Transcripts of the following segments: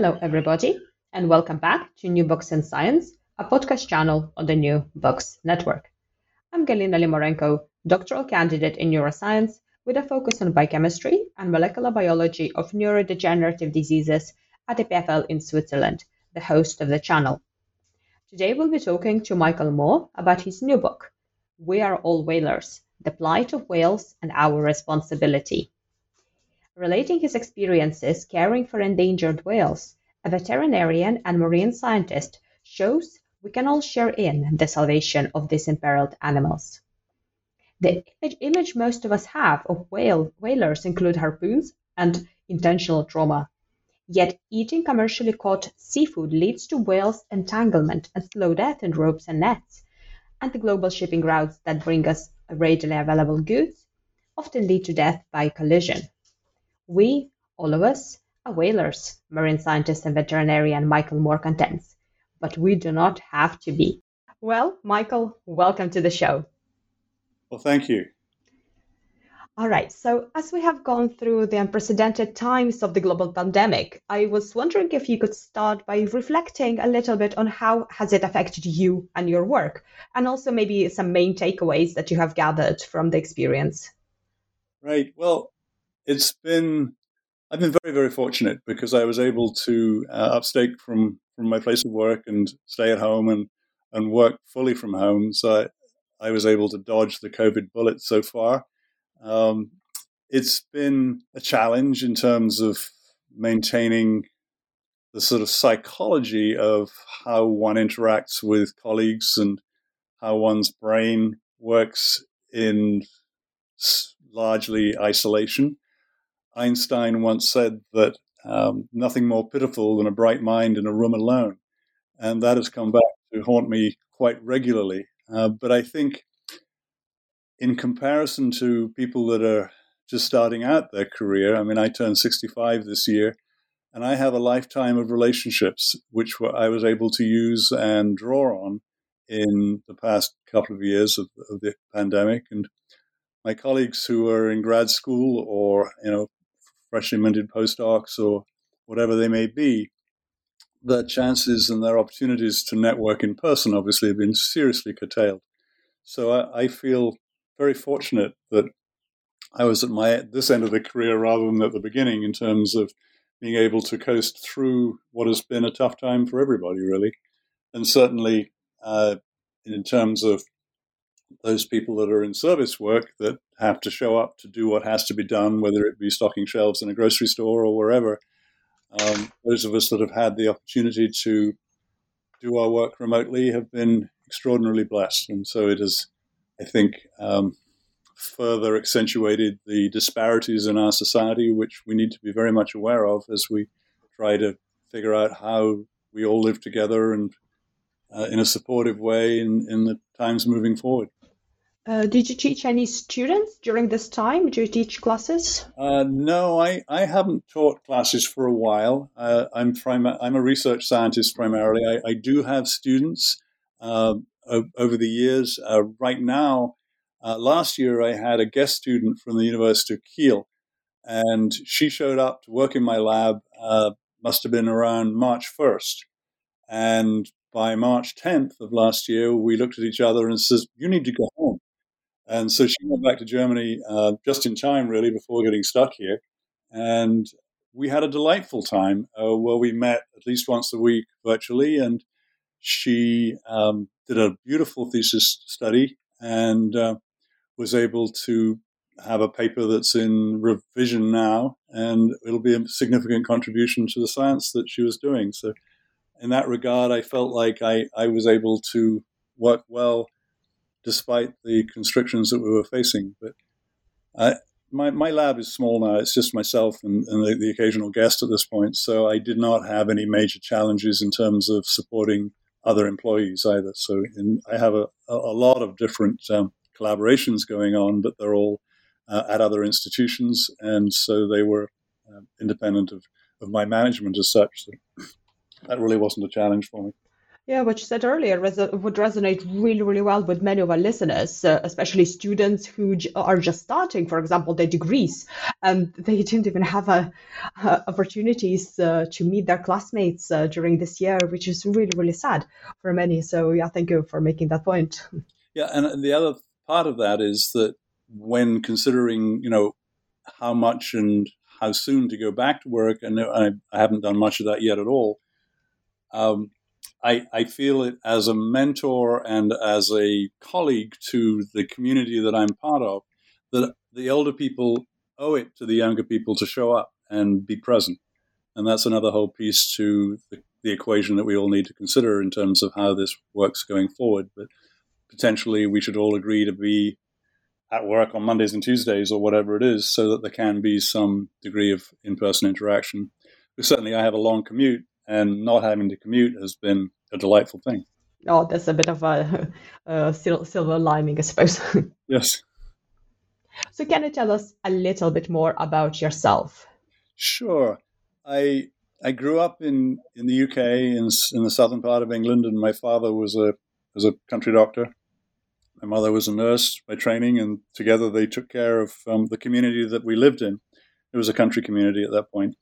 Hello, everybody, and welcome back to New Books in Science, a podcast channel on the New Books Network. I'm Galina Limorenko, doctoral candidate in neuroscience with a focus on biochemistry and molecular biology of neurodegenerative diseases at EPFL in Switzerland, the host of the channel. Today we'll be talking to Michael Moore about his new book, We Are All Whalers The Plight of Whales and Our Responsibility. Relating his experiences caring for endangered whales, a veterinarian and marine scientist shows we can all share in the salvation of these imperiled animals. The image most of us have of whale, whalers include harpoons and intentional trauma. Yet eating commercially caught seafood leads to whales' entanglement and slow death in ropes and nets. And the global shipping routes that bring us readily available goods often lead to death by collision. We, all of us, are whalers, marine scientist and veterinarian Michael Moore contends, but we do not have to be. Well, Michael, welcome to the show. Well, thank you. All right. So, as we have gone through the unprecedented times of the global pandemic, I was wondering if you could start by reflecting a little bit on how has it affected you and your work, and also maybe some main takeaways that you have gathered from the experience. Right. Well, it's been I've been very very fortunate because I was able to uh, upstake from from my place of work and stay at home and and work fully from home. So I, I was able to dodge the COVID bullet so far. Um, it's been a challenge in terms of maintaining the sort of psychology of how one interacts with colleagues and how one's brain works in largely isolation. Einstein once said that um, nothing more pitiful than a bright mind in a room alone. And that has come back to haunt me quite regularly. Uh, but I think, in comparison to people that are just starting out their career, I mean, I turned 65 this year, and I have a lifetime of relationships which I was able to use and draw on in the past couple of years of, of the pandemic. And my colleagues who are in grad school or you know freshly minted postdocs or whatever they may be, their chances and their opportunities to network in person obviously have been seriously curtailed. So I, I feel very fortunate that I was at my this end of the career rather than at the beginning in terms of being able to coast through what has been a tough time for everybody, really, and certainly uh, in terms of those people that are in service work that have to show up to do what has to be done, whether it be stocking shelves in a grocery store or wherever. Um, those of us that have had the opportunity to do our work remotely have been extraordinarily blessed. And so it has, I think, um, further accentuated the disparities in our society, which we need to be very much aware of as we try to figure out how we all live together and uh, in a supportive way in, in the times moving forward. Uh, did you teach any students during this time? Did you teach classes? Uh, no, I, I haven't taught classes for a while. Uh, I'm prim- I'm a research scientist primarily. I, I do have students um, over the years. Uh, right now, uh, last year I had a guest student from the University of Kiel, and she showed up to work in my lab. Uh, must have been around March 1st, and by March 10th of last year, we looked at each other and says, "You need to go home." And so she went back to Germany uh, just in time, really, before getting stuck here. And we had a delightful time uh, where we met at least once a week virtually. And she um, did a beautiful thesis study and uh, was able to have a paper that's in revision now. And it'll be a significant contribution to the science that she was doing. So, in that regard, I felt like I, I was able to work well despite the constrictions that we were facing. But I, my, my lab is small now. It's just myself and, and the, the, occasional guest at this point. So I did not have any major challenges in terms of supporting other employees either. So in, I have a, a lot of different um, collaborations going on, but they're all uh, at other institutions. And so they were uh, independent of, of my management as such. So that really wasn't a challenge for me. Yeah, what you said earlier res- would resonate really, really well with many of our listeners, uh, especially students who j- are just starting, for example, their degrees, and they didn't even have a, opportunities uh, to meet their classmates uh, during this year, which is really, really sad for many. So, yeah, thank you for making that point. Yeah, and the other part of that is that when considering, you know, how much and how soon to go back to work, and I, I haven't done much of that yet at all. Um, I, I feel it as a mentor and as a colleague to the community that I'm part of that the older people owe it to the younger people to show up and be present. And that's another whole piece to the, the equation that we all need to consider in terms of how this works going forward. But potentially we should all agree to be at work on Mondays and Tuesdays or whatever it is so that there can be some degree of in person interaction. But certainly, I have a long commute, and not having to commute has been a delightful thing. Oh, that's a bit of a, a silver lining, I suppose. yes. So, can you tell us a little bit more about yourself? Sure. I I grew up in, in the UK, in, in the southern part of England, and my father was a was a country doctor. My mother was a nurse by training, and together they took care of um, the community that we lived in. It was a country community at that point.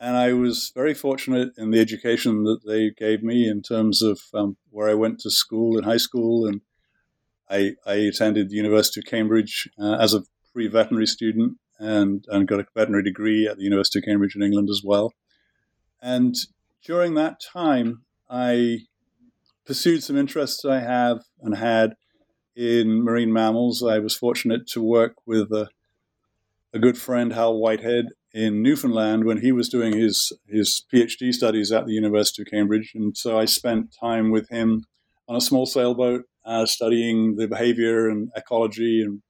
And I was very fortunate in the education that they gave me in terms of um, where I went to school in high school. And I, I attended the University of Cambridge uh, as a pre veterinary student and, and got a veterinary degree at the University of Cambridge in England as well. And during that time, I pursued some interests I have and had in marine mammals. I was fortunate to work with a, a good friend, Hal Whitehead, in Newfoundland when he was doing his his PhD studies at the University of Cambridge, and so I spent time with him on a small sailboat uh, studying the behavior and ecology and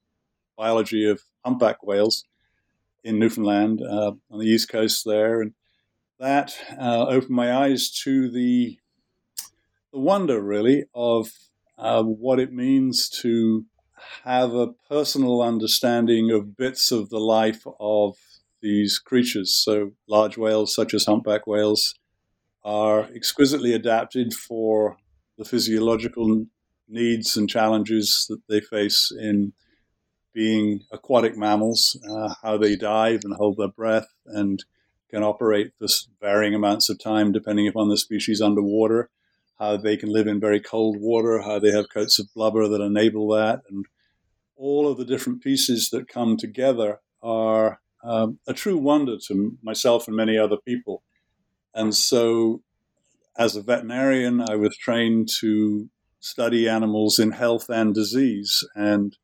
biology of humpback whales in Newfoundland uh, on the east coast there, and that uh, opened my eyes to the the wonder really of uh, what it means to have a personal understanding of bits of the life of these creatures. So, large whales, such as humpback whales, are exquisitely adapted for the physiological needs and challenges that they face in being aquatic mammals, uh, how they dive and hold their breath and can operate for varying amounts of time depending upon the species underwater, how they can live in very cold water, how they have coats of blubber that enable that, and all of the different pieces that come together are um, a true wonder to myself and many other people. And so, as a veterinarian, I was trained to study animals in health and disease and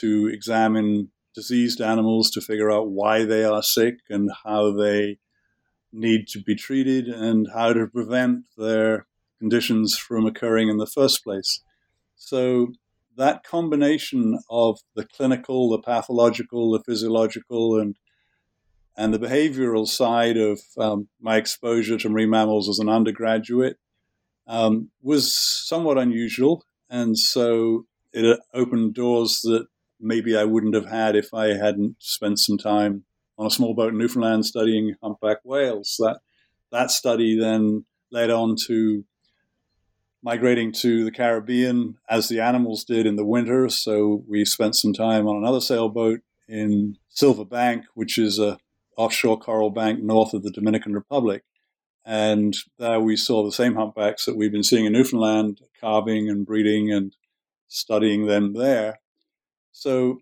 to examine diseased animals to figure out why they are sick and how they need to be treated and how to prevent their conditions from occurring in the first place. So, that combination of the clinical, the pathological, the physiological, and and the behavioral side of um, my exposure to marine mammals as an undergraduate um, was somewhat unusual. And so it opened doors that maybe I wouldn't have had if I hadn't spent some time on a small boat in Newfoundland studying humpback whales. That, that study then led on to migrating to the Caribbean as the animals did in the winter. So we spent some time on another sailboat in Silver Bank, which is a offshore coral bank north of the Dominican Republic. And there we saw the same humpbacks that we've been seeing in Newfoundland, calving and breeding and studying them there. So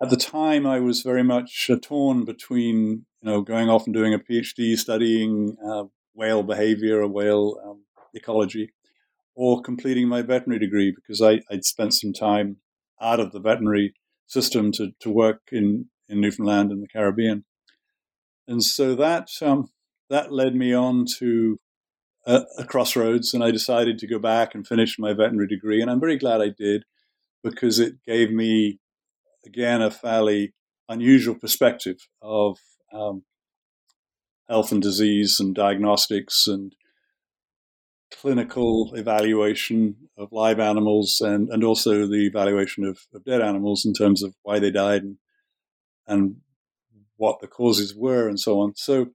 at the time, I was very much torn between, you know, going off and doing a PhD studying uh, whale behavior or whale um, ecology, or completing my veterinary degree because I, would spent some time out of the veterinary system to, to work in, in Newfoundland and the Caribbean and so that um, that led me on to a, a, crossroads, and I decided to go back and finish my veterinary degree, and I'm very glad I did because it gave me again a fairly unusual perspective of um, health and disease and diagnostics and clinical evaluation of live animals and, and also the evaluation of, of dead animals in terms of why they died and, and what the causes were and so on. So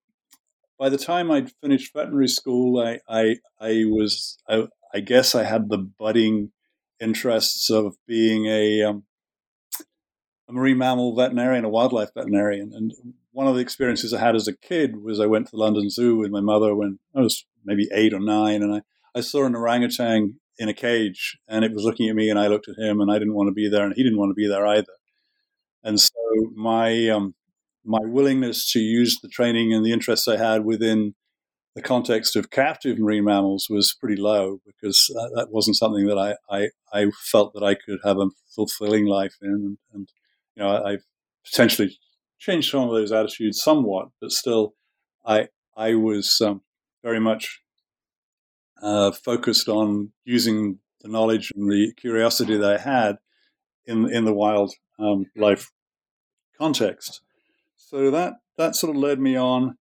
by the time I'd finished veterinary school, I, I, I was, I, I guess I had the budding interests of being a, um, a marine mammal veterinarian, a wildlife veterinarian. And one of the experiences I had as a kid was I went to the London Zoo with my mother when I was maybe eight or nine, and I, I saw an orangutan in a cage, and it was looking at me, and I looked at him, and I didn't want to be there, and he didn't want to be there either. And so my um, my willingness to use the training and the interests I had within the context of captive marine mammals was pretty low because that wasn't something that I, I, I, felt that I could have a fulfilling life in. And, and you know, I, have potentially changed some of those attitudes somewhat, but still, I, I was um, very much uh, focused on using the knowledge and the curiosity that I had in, in the wild um, life context. So that, that sort of led me on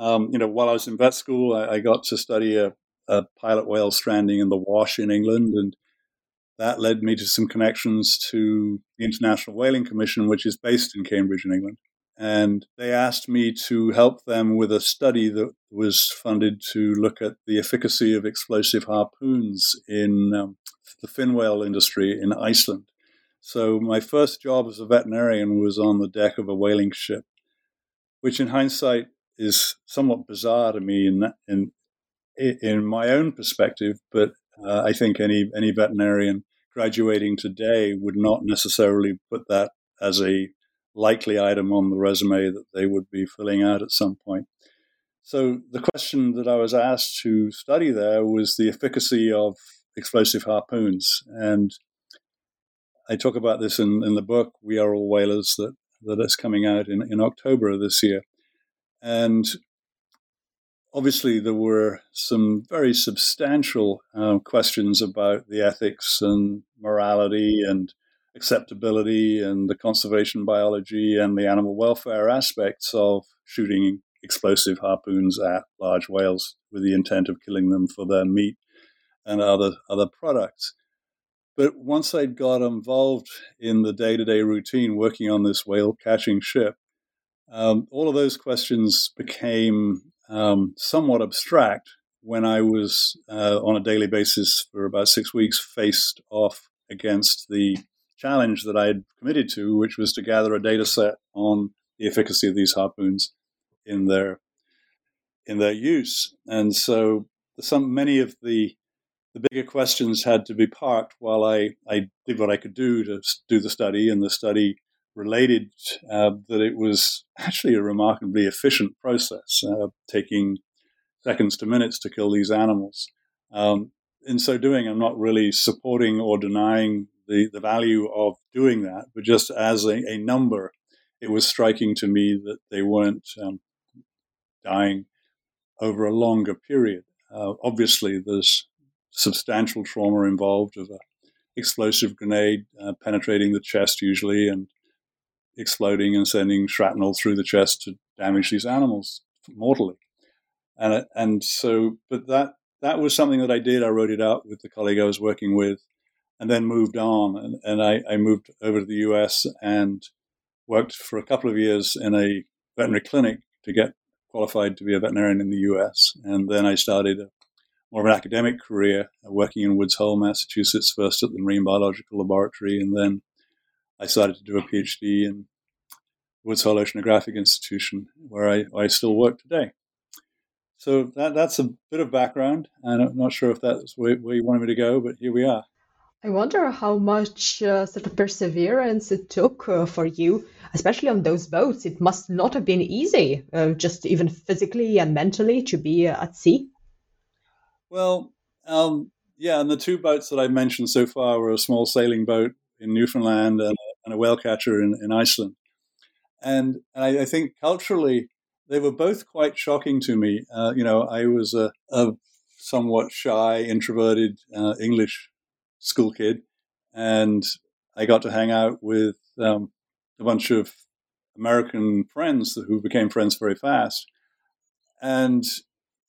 um, you know, while I was in vet school, I, I got to study a, a, pilot whale stranding in the Wash in England, and that led me to some connections to the International Whaling Commission, which is based in Cambridge in England. And they asked me to help them with a study that was funded to look at the efficacy of explosive harpoons in um, the fin whale industry in Iceland. So my first job as a veterinarian was on the deck of a whaling ship, which in hindsight is somewhat bizarre to me in in in my own perspective, but uh, I think any any veterinarian graduating today would not necessarily put that as a likely item on the resume that they would be filling out at some point. So the question that I was asked to study there was the efficacy of explosive harpoons, and I talk about this in, in the book "We Are All Whalers" that that is coming out in, in October of this year. And obviously, there were some very substantial uh, questions about the ethics and morality and acceptability and the conservation biology and the animal welfare aspects of shooting explosive harpoons at large whales with the intent of killing them for their meat and other other products. But once I'd got involved in the day to day routine working on this whale catching ship, um, all of those questions became um, somewhat abstract when I was uh, on a daily basis for about six weeks faced off against the challenge that I had committed to, which was to gather a data set on the efficacy of these harpoons in their in their use. And so some many of the the bigger questions had to be parked while I, I did what I could do to do the study, and the study related uh, that it was actually a remarkably efficient process, uh, taking seconds to minutes to kill these animals. Um, in so doing, I'm not really supporting or denying the, the value of doing that, but just as a, a number, it was striking to me that they weren't um, dying over a longer period. Uh, obviously, there's substantial trauma involved of a explosive grenade uh, penetrating the chest usually and exploding and sending shrapnel through the chest to damage these animals mortally. And and so, but that that was something that I did. I wrote it out with the colleague I was working with, and then moved on. And, and I, I moved over to the U.S. and worked for a couple of years in a veterinary clinic to get qualified to be a veterinarian in the U.S. And then I started a, more of an academic career, working in Woods Hole, Massachusetts, first at the Marine Biological Laboratory, and then I started to do a PhD in Woods Hole Oceanographic Institution, where I, I still work today. So that that's a bit of background. And I'm not sure if that's where, where you wanted me to go, but here we are. I wonder how much uh, sort of perseverance it took uh, for you, especially on those boats. It must not have been easy, uh, just even physically and mentally, to be uh, at sea. Well, um, yeah, and the two boats that I mentioned so far were a small sailing boat in Newfoundland and and a whale catcher in, in Iceland. And, I, I, think culturally, they were both quite shocking to me. Uh, you know, I was a, a somewhat shy, introverted uh, English school kid, and I got to hang out with um, a bunch of American friends who became friends very fast. And,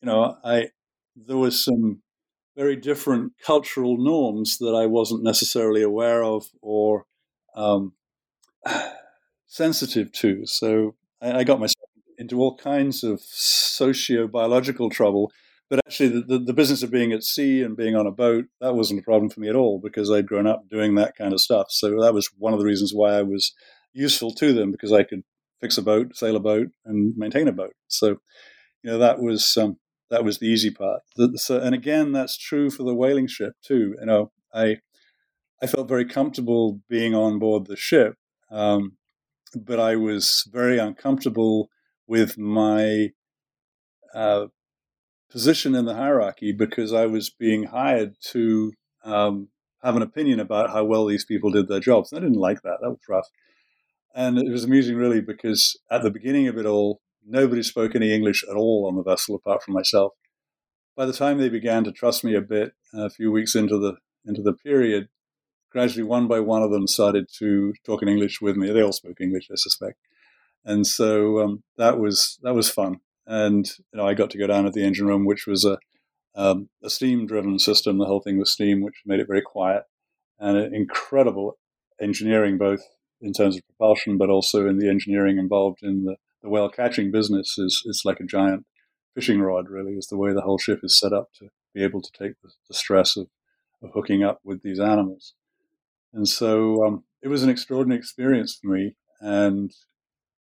you know, I there was some very different cultural norms that I wasn't necessarily aware of or um, sensitive to. So I, I, got myself into all kinds of socio-biological trouble. But actually, the, the, the, business of being at sea and being on a boat, that wasn't a problem for me at all because I'd grown up doing that kind of stuff. So that was one of the reasons why I was useful to them because I could fix a boat, sail a boat, and maintain a boat. So, you know, that was um, that was the easy part. So, and again, that's true for the whaling ship too. You know, I I felt very comfortable being on board the ship, um, but I was very uncomfortable with my uh, position in the hierarchy because I was being hired to um, have an opinion about how well these people did their jobs. And I didn't like that. That was rough. And it was amusing, really, because at the beginning of it all, nobody spoke any English at all on the vessel apart from myself. By the time they began to trust me a bit, a few weeks into the into the period, gradually one by one of them started to talk in English with me. They all spoke English, I suspect, and so um, that was that was fun. And you know, I got to go down to the engine room, which was a um, a steam-driven system. The whole thing was steam, which made it very quiet and incredible engineering, both in terms of propulsion, but also in the engineering involved in the, the whale catching business. Is it's like a giant fishing rod, really, is the way the whole ship is set up to be able to take the, the stress of, of hooking up with these animals. And so um, it was an extraordinary experience for me. And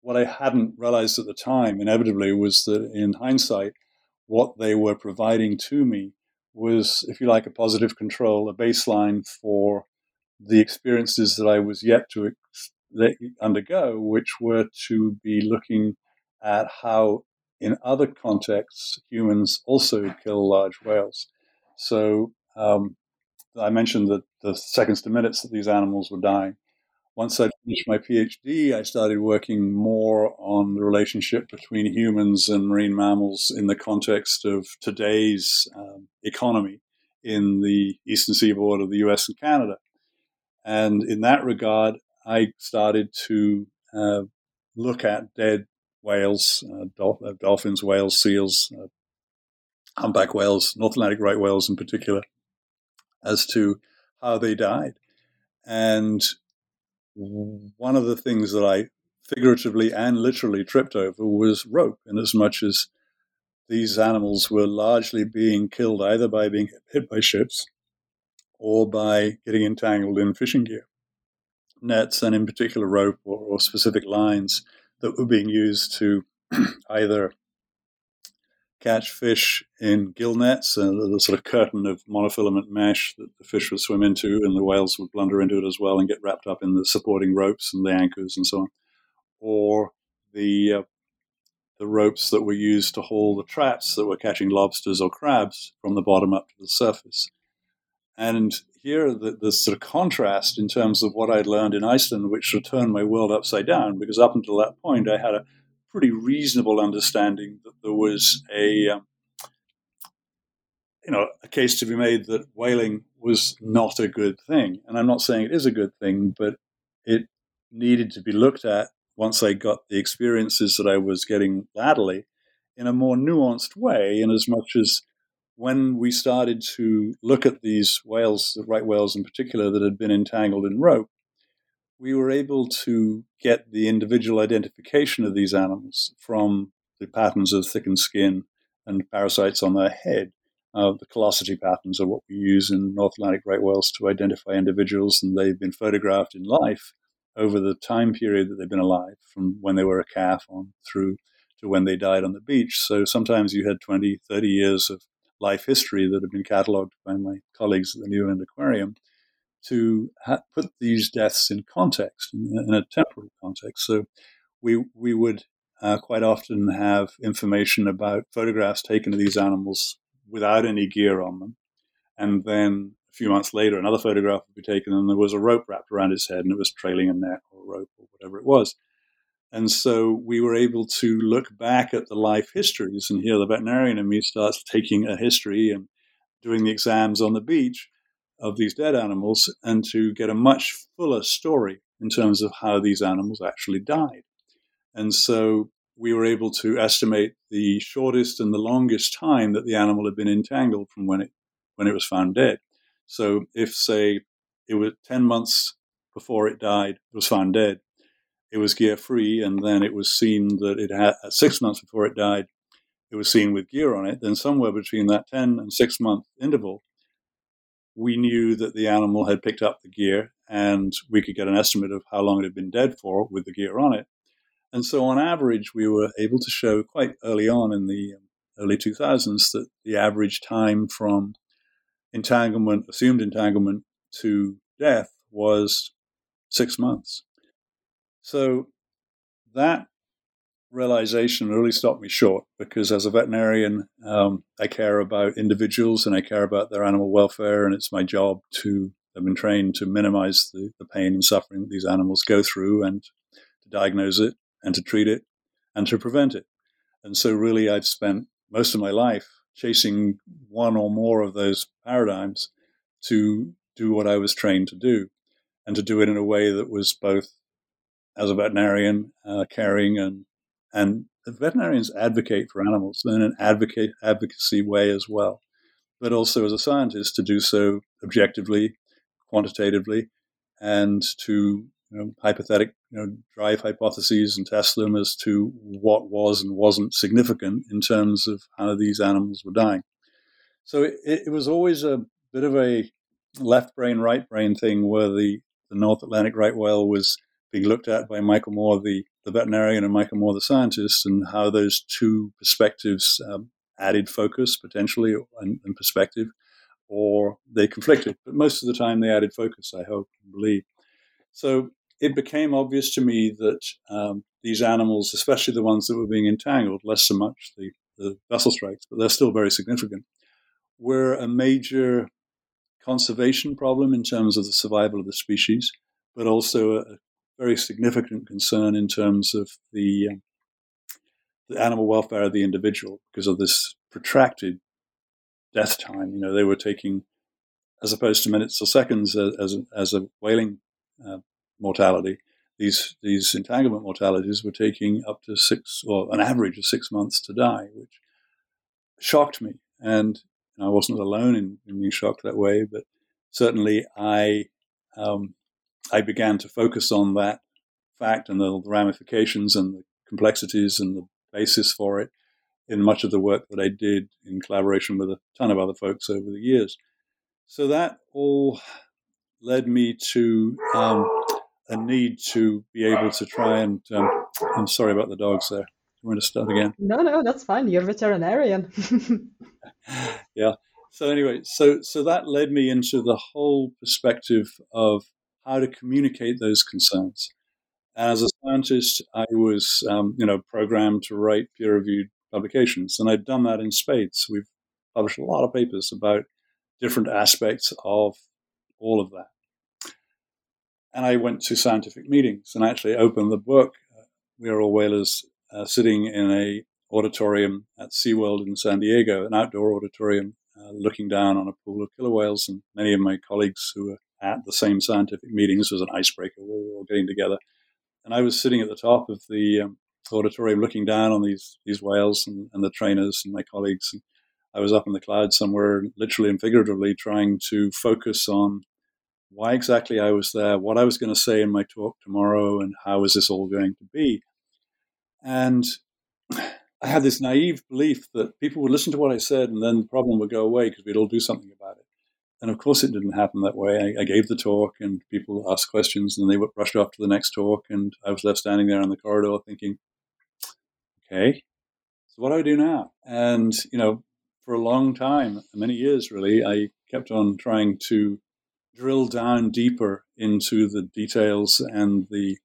what I hadn't realized at the time, inevitably, was that in hindsight, what they were providing to me was, if you like, a positive control, a baseline for the experiences that I was yet to undergo, which were to be looking at how, in other contexts, humans also kill large whales. So um, I mentioned that the seconds to minutes that these animals were dying. Once I finished my PhD, I started working more on the relationship between humans and marine mammals in the context of today's um, economy in the eastern seaboard of the US and Canada. And in that regard, I started to uh, look at dead whales, uh, uh, dolphins, whales, seals, uh, humpback whales, North Atlantic right whales in particular, as to how they died. And one of the things that I figuratively and literally tripped over was rope, in as much as these animals were largely being killed either by being hit by ships or by getting entangled in fishing gear, nets, and in particular rope or, or specific lines that were being used to either catch fish in gill nets, uh, the sort of curtain of monofilament mesh that the fish would swim into, and the whales would blunder into it as well and get wrapped up in the supporting ropes and the anchors and so on, or the uh, the ropes that were used to haul the traps that were catching lobsters or crabs from the bottom up to the surface. And here, the, the sort of contrast in terms of what I'd learned in Iceland, which turned my world upside down, because up until that point, I had a pretty reasonable understanding that there was a, um, you know, a case to be made that whaling was not a good thing. And I'm not saying it is a good thing, but it needed to be looked at once I got the experiences that I was getting latterly in a more nuanced way, in as much as when we started to look at these whales, the right whales in particular, that had been entangled in rope, we were able to get the individual identification of these animals from the patterns of thickened skin and parasites on their head. Uh, the callosity patterns are what we use in North Atlantic right whales to identify individuals, and they've been photographed in life over the time period that they've been alive, from when they were a calf on through to when they died on the beach. So sometimes you had 20, 30 years of life history that have been catalogued by my colleagues at the New England Aquarium to ha- put these deaths in context, in, in, a temporal context. So we, we would uh, quite often have information about photographs taken of these animals without any gear on them. And then a few months later, another photograph would be taken, and there was a rope wrapped around its head, and it was trailing a net or a rope or whatever it was. And so we were able to look back at the life histories, and here the veterinarian in me starts taking a history and doing the exams on the beach of these dead animals, and to get a much fuller story in terms of how these animals actually died. And so we were able to estimate the shortest and the longest time that the animal had been entangled from when it when it was found dead. So if say it was 10 months before it died, it was found dead, it was gear free, and then it was seen that it had uh, six months before it died, it was seen with gear on it, then somewhere between that 10 and six month interval, we knew that the animal had picked up the gear and we could get an estimate of how long it had been dead for with the gear on it. And so, on average, we were able to show quite early on in the um, early 2000s that the average time from entanglement, assumed entanglement, to death was six months. So, that realization really stopped me short because as a veterinarian, um, I care about individuals and I care about their animal welfare, and it's my job to. I've been trained to minimize the, the pain and suffering that these animals go through and to diagnose it and to treat it and to prevent it. And so, really, I've spent most of my life chasing one or more of those paradigms to do what I was trained to do and to do it in a way that was both as a veterinarian, uh, caring and and veterinarians advocate for animals in an advocate advocacy way as well, but also as a scientist to do so objectively, quantitatively, and to you know, hypothetic, you know, drive hypotheses and test them as to what was and wasn't significant in terms of how these animals were dying. So it, it was always a bit of a left brain, right brain thing where the, the North Atlantic right whale was being looked at by Michael Moore, the, the veterinarian, and Michael Moore, the scientist, and how those two perspectives um, added focus potentially and, and, perspective, or they conflicted. But most of the time, they added focus, I hope and believe. So it became obvious to me that um, these animals, especially the ones that were being entangled, less so much the, the vessel strikes, but they're still very significant, were a major conservation problem in terms of the survival of the species, but also a very significant concern in terms of the, um, the animal welfare of the individual because of this protracted death time. You know, they were taking, as opposed to minutes or seconds, as, as, a, as a whaling uh, mortality, these these entanglement mortalities were taking up to six or an average of six months to die, which shocked me. And I wasn't alone in, in being shocked that way, but certainly I um, I began to focus on that fact and the ramifications and the complexities and the basis for it in much of the work that I did in collaboration with a ton of other folks over the years. So that all led me to um, a need to be able to try and. Um, I'm sorry about the dogs there. You want to start again? No, no, that's fine. You're a veterinarian. yeah. So anyway, so so that led me into the whole perspective of how to communicate those concerns. As a scientist, I was, um, you know, programmed to write peer-reviewed publications, and I've done that in spades. We've published a lot of papers about different aspects of all of that and I went to scientific meetings and actually opened the book. We are all whalers uh, sitting in a auditorium at SeaWorld in San Diego, an outdoor auditorium, uh, looking down on a pool of killer whales. And many of my colleagues who were at the same scientific meetings was an icebreaker. We were all getting together, and I was sitting at the top of the um, auditorium, looking down on these these whales and, and the trainers and my colleagues. And I was up in the clouds somewhere, literally and figuratively, trying to focus on why exactly I was there, what I was going to say in my talk tomorrow, and how is this all going to be. And I had this naive belief that people would listen to what I said and then the problem would go away because we'd all do something about it. And of course, it didn't happen that way. I, I, gave the talk and people asked questions and they would rush off to the next talk. And I was left standing there in the corridor thinking, okay, so what do I do now? And, you know, for a long time, many years really, I kept on trying to drill down deeper into the details and the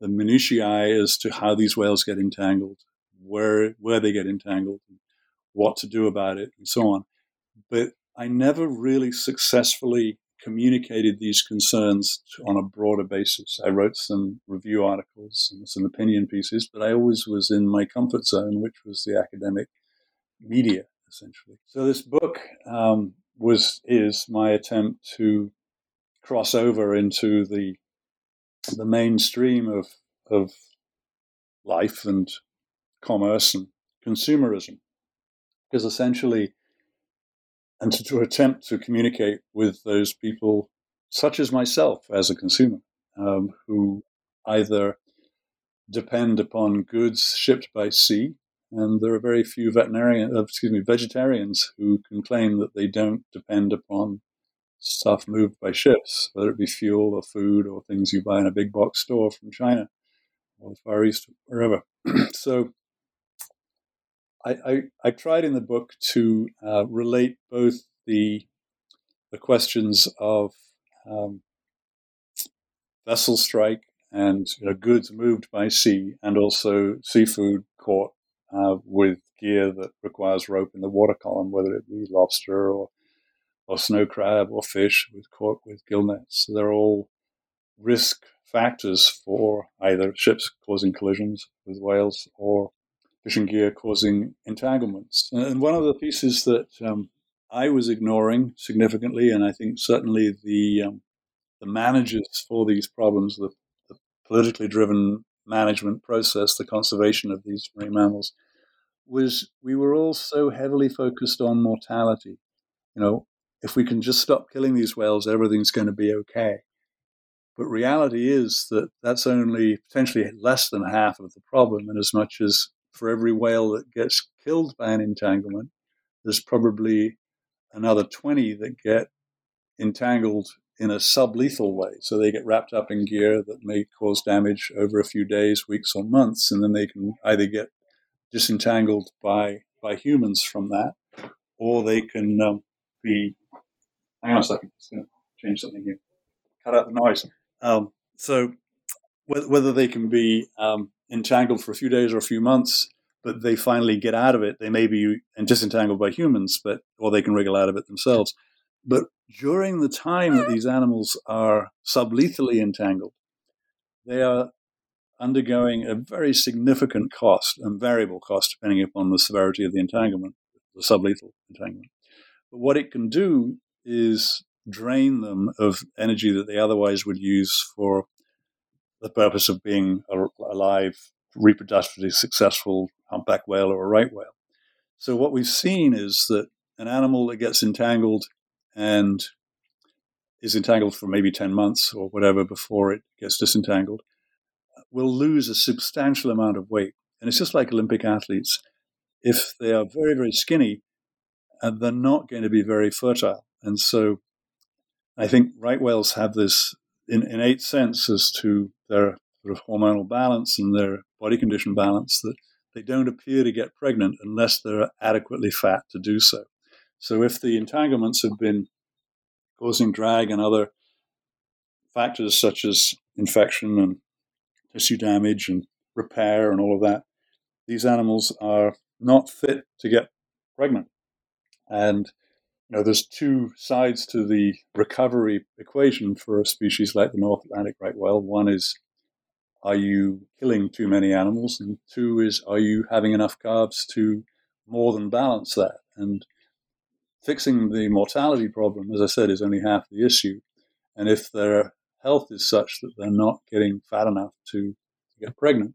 the minutiae as to how these whales get entangled, where where they get entangled, what to do about it, and so on. But I never really successfully communicated these concerns on a broader basis. I wrote some review articles and some opinion pieces, but I always was in my comfort zone, which was the academic media, essentially. So this book um, was is my attempt to cross over into the the mainstream of of life and commerce and consumerism. Because essentially, and to, to, attempt to communicate with those people, such as myself as a consumer, um, who either depend upon goods shipped by sea, and there are very few veterinarian, uh, excuse me, vegetarians who can claim that they don't depend upon stuff moved by ships, whether it be fuel or food or things you buy in a big box store from China or the Far East, wherever. so I, I, I, tried in the book to uh, relate both the the questions of um, vessel strike and you know, goods moved by sea, and also seafood caught uh, with gear that requires rope in the water column, whether it be lobster or or snow crab or fish with caught with gill nets. So they're all risk factors for either ships causing collisions with whales or fishing gear causing entanglements. And one of the pieces that um, I was ignoring significantly, and I think certainly the um, the managers for these problems, the, the, politically driven management process, the conservation of these marine mammals, was we were all so heavily focused on mortality. You know, if we can just stop killing these whales, everything's going to be okay. But reality is that that's only potentially less than half of the problem, in as much as for every whale that gets killed by an entanglement, there's probably another 20 that get entangled in a sublethal way. So they get wrapped up in gear that may cause damage over a few days, weeks, or months, and then they can either get disentangled by by humans from that, or they can um, be hang on a second, it's going to change something here. Cut out the noise. Um, so whether they can be um, entangled for a few days or a few months, but they finally get out of it, they may be disentangled by humans, but or they can wriggle out of it themselves. But during the time that these animals are sublethally entangled, they are undergoing a very significant cost and variable cost, depending upon the severity of the entanglement, the sublethal entanglement. But what it can do is drain them of energy that they otherwise would use for the purpose of being a, live, reproductively successful humpback whale or a right whale. So what we've seen is that an animal that gets entangled and is entangled for maybe 10 months or whatever before it gets disentangled will lose a substantial amount of weight. And it's just like Olympic athletes. If they are very, very skinny, uh, they're not going to be very fertile. And so I think right whales have this innate sense as to their sort of hormonal balance and their body condition balance that they don't appear to get pregnant unless they're adequately fat to do so. So if the entanglements have been causing drag and other factors such as infection and tissue damage and repair and all of that, these animals are not fit to get pregnant. And you know, there's two sides to the recovery equation for a species like the North Atlantic right whale. One is, are you killing too many animals? And two is, are you having enough calves to more than balance that? And fixing the mortality problem, as I said, is only half the issue. And if their health is such that they're not getting fat enough to, to get pregnant,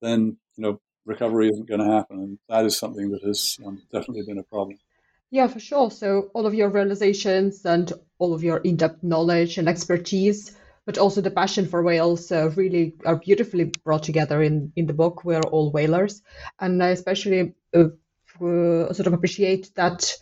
then you know recovery isn't going to happen, and that is something that has um, definitely been a problem. Yeah, for sure. So all of your realizations and all of your in-depth knowledge and expertise, but also the passion for whales, uh, really are beautifully brought together in in the book. We're all whalers, and I especially uh, uh, sort of appreciate that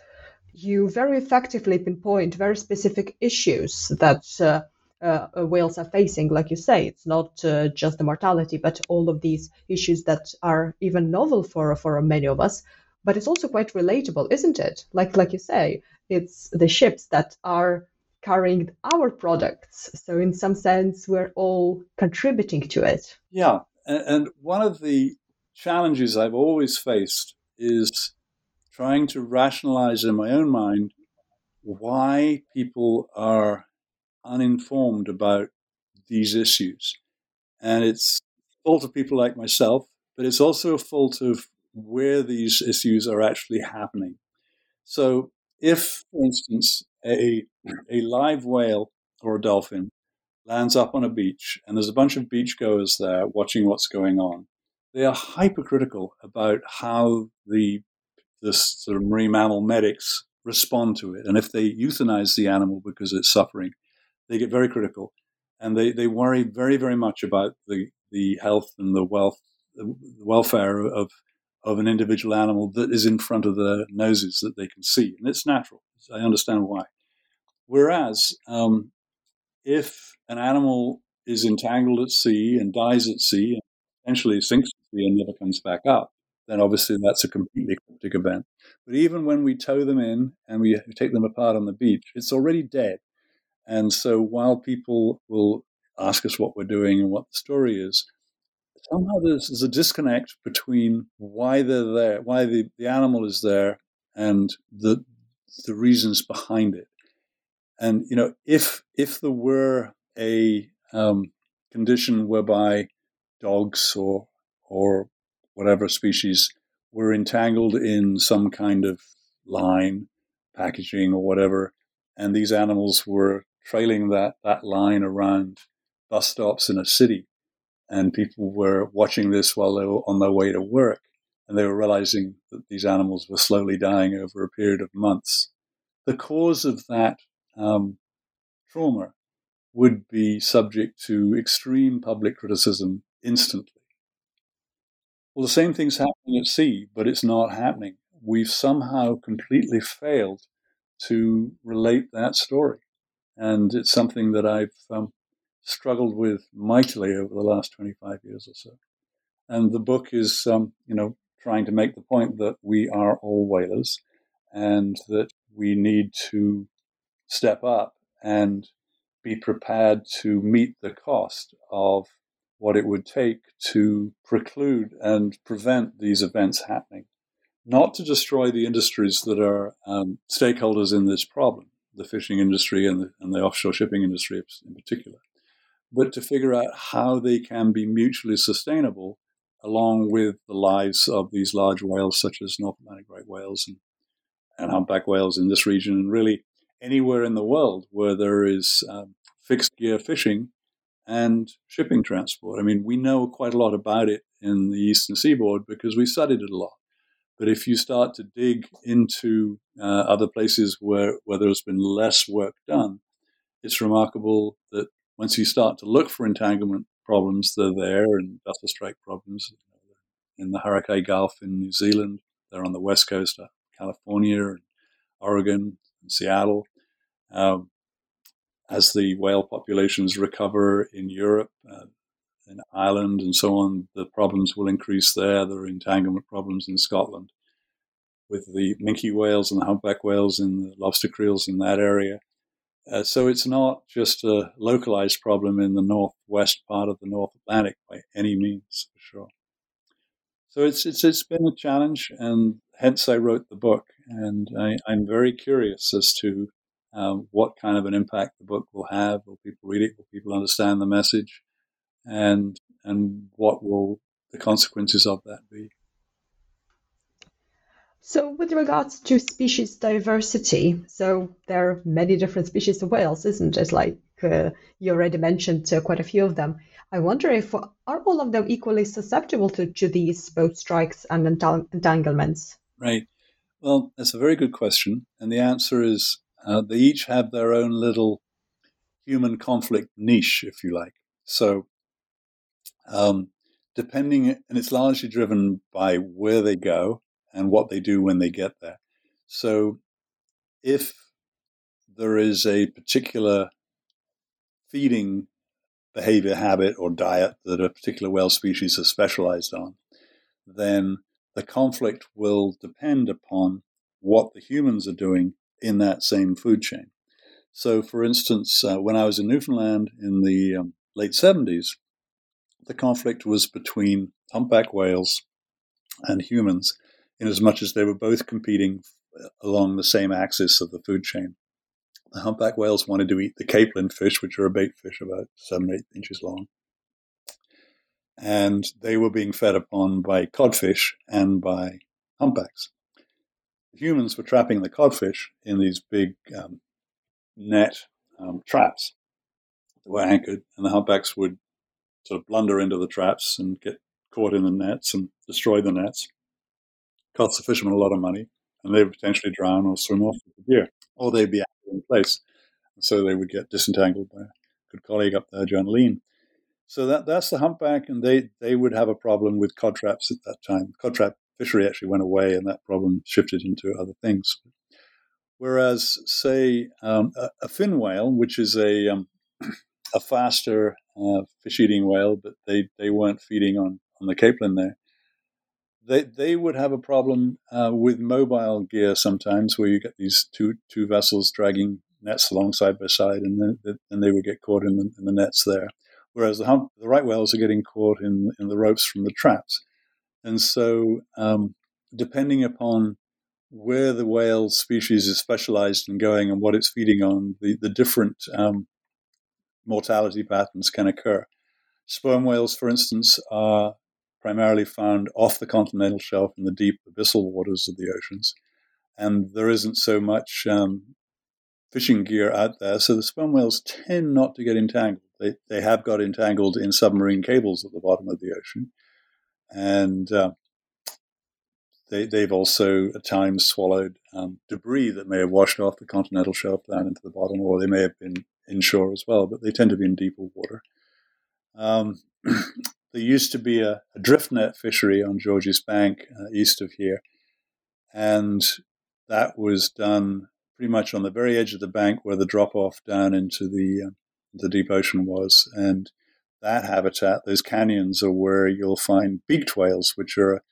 you very effectively pinpoint very specific issues that. Uh, uh, whales are facing, like you say, it's not uh, just the mortality, but all of these issues that are even novel for for many of us but it's also quite relatable, isn't it? Like like you say, it's the ships that are carrying our products. So in some sense, we're all contributing to it. Yeah, and one of the challenges I've always faced is trying to rationalize in my own mind why people are uninformed about these issues. And it's fault of people like myself, but it's also a fault of where these issues are actually happening. So, if, for instance, a, a live whale or a dolphin lands up on a beach and there's a bunch of beachgoers there watching what's going on, they are hypercritical about how the this sort of marine mammal medics respond to it. And if they euthanize the animal because it's suffering, they get very critical. And they, they worry very, very much about the, the health and the wealth the welfare of of an individual animal that is in front of their noses that they can see. And it's natural. I understand why. Whereas um, if an animal is entangled at sea and dies at sea and eventually sinks at sea and never comes back up, then obviously that's a completely cryptic event. But even when we tow them in and we take them apart on the beach, it's already dead. And so while people will ask us what we're doing and what the story is, somehow there's, there's, a disconnect between why they're there, why the, the animal is there, and the the reasons behind it. And you know, if if there were a um, condition whereby dogs or or whatever species were entangled in some kind of line, packaging or whatever, and these animals were trailing that, that line around bus stops in a city, and people were watching this while they were on their way to work, and they were realizing that these animals were slowly dying over a period of months. The cause of that um, trauma would be subject to extreme public criticism instantly. Well, the same thing's happening at sea, but it's not happening. We've somehow completely failed to relate that story. And it's something that I've um, struggled with mightily over the last 25 years or so. And the book is, um, you know, trying to make the point that we are all whalers and that we need to step up and be prepared to meet the cost of what it would take to preclude and prevent these events happening. Not to destroy the industries that are um, stakeholders in this problem, the fishing industry and the, and the offshore shipping industry in particular, but to figure out how they can be mutually sustainable along with the lives of these large whales, such as North Atlantic right whales and, and humpback whales in this region, and really anywhere in the world where there is um, fixed gear fishing and shipping transport. I mean, we know quite a lot about it in the eastern seaboard because we studied it a lot. But if you start to dig into uh, other places where, where there's been less work done, it's remarkable that once you start to look for entanglement problems, they're there, and vessel strike problems in the Hauraki Gulf in New Zealand. They're on the west coast of California and Oregon and Seattle. Um, as the whale populations recover in Europe, uh, in Ireland, and so on, the problems will increase there. There are entanglement problems in Scotland with the minke whales and the humpback whales and the lobster creels in that area. Uh, so it's not just a localized problem in the northwest part of the North Atlantic by any means, for sure. So it's it's it's been a challenge, and hence I wrote the book. And I, am very curious as to um, what kind of an impact the book will have. Will people read it? Will people understand the message? And and what will the consequences of that be? So, with regards to species diversity, so there are many different species of whales, isn't it? Like uh, you already mentioned uh, quite a few of them. I wonder if are all of them equally susceptible to, to these boat strikes and entanglements? Right. Well, that's a very good question, and the answer is uh, they each have their own little human conflict niche, if you like. So, um, depending, and it's largely driven by where they go and what they do when they get there. So if there is a particular feeding behavior habit or diet that a particular whale species is specialized on, then the conflict will depend upon what the humans are doing in that same food chain. So, for instance, uh, when I was in Newfoundland in the um, late 70s, the conflict was between humpback whales and humans in as much as they were both competing along the same axis of the food chain. The humpback whales wanted to eat the capelin fish, which are a bait fish about seven, eight inches long. And they were being fed upon by codfish and by humpbacks. The humans were trapping the codfish in these big um, net um, traps that were anchored, and the humpbacks would sort of blunder into the traps and get caught in the nets and destroy the nets. Cost the fishermen a lot of money, and they would potentially drown or swim off with the gear, or they'd be out in place. So they would get disentangled by a good colleague up there, Jon Lien. So that that's the humpback, and they, they would have a problem with cod traps at that time. Cod trap fishery actually went away, and that problem shifted into other things. Whereas, say, um, a, a, fin whale, which is a um, a faster uh, fish eating whale, but they, they weren't feeding on, on the capelin there. They, they would have a problem uh, with mobile gear sometimes where you get these two, two vessels dragging nets along side by side and then, then they would get caught in the, in the nets there. Whereas the, hump, the right whales are getting caught in, in the ropes from the traps. And so, um, depending upon where the whale species is specialized in going and what it's feeding on, the, the different um, mortality patterns can occur. Sperm whales, for instance, are primarily found off the continental shelf in the deep abyssal waters of the oceans. And there isn't so much um, fishing gear out there, so the sperm whales tend not to get entangled. They, they have got entangled in submarine cables at the bottom of the ocean. And uh, they, they've also at times swallowed um, debris that may have washed off the continental shelf down into the bottom, or they may have been inshore as well, but they tend to be in deeper water. Um, there used to be a, a, drift net fishery on Georges Bank uh, east of here, and that was done pretty much on the very edge of the bank where the drop off down into the uh, the deep ocean was, and that habitat, those canyons, are where you'll find beaked whales, which are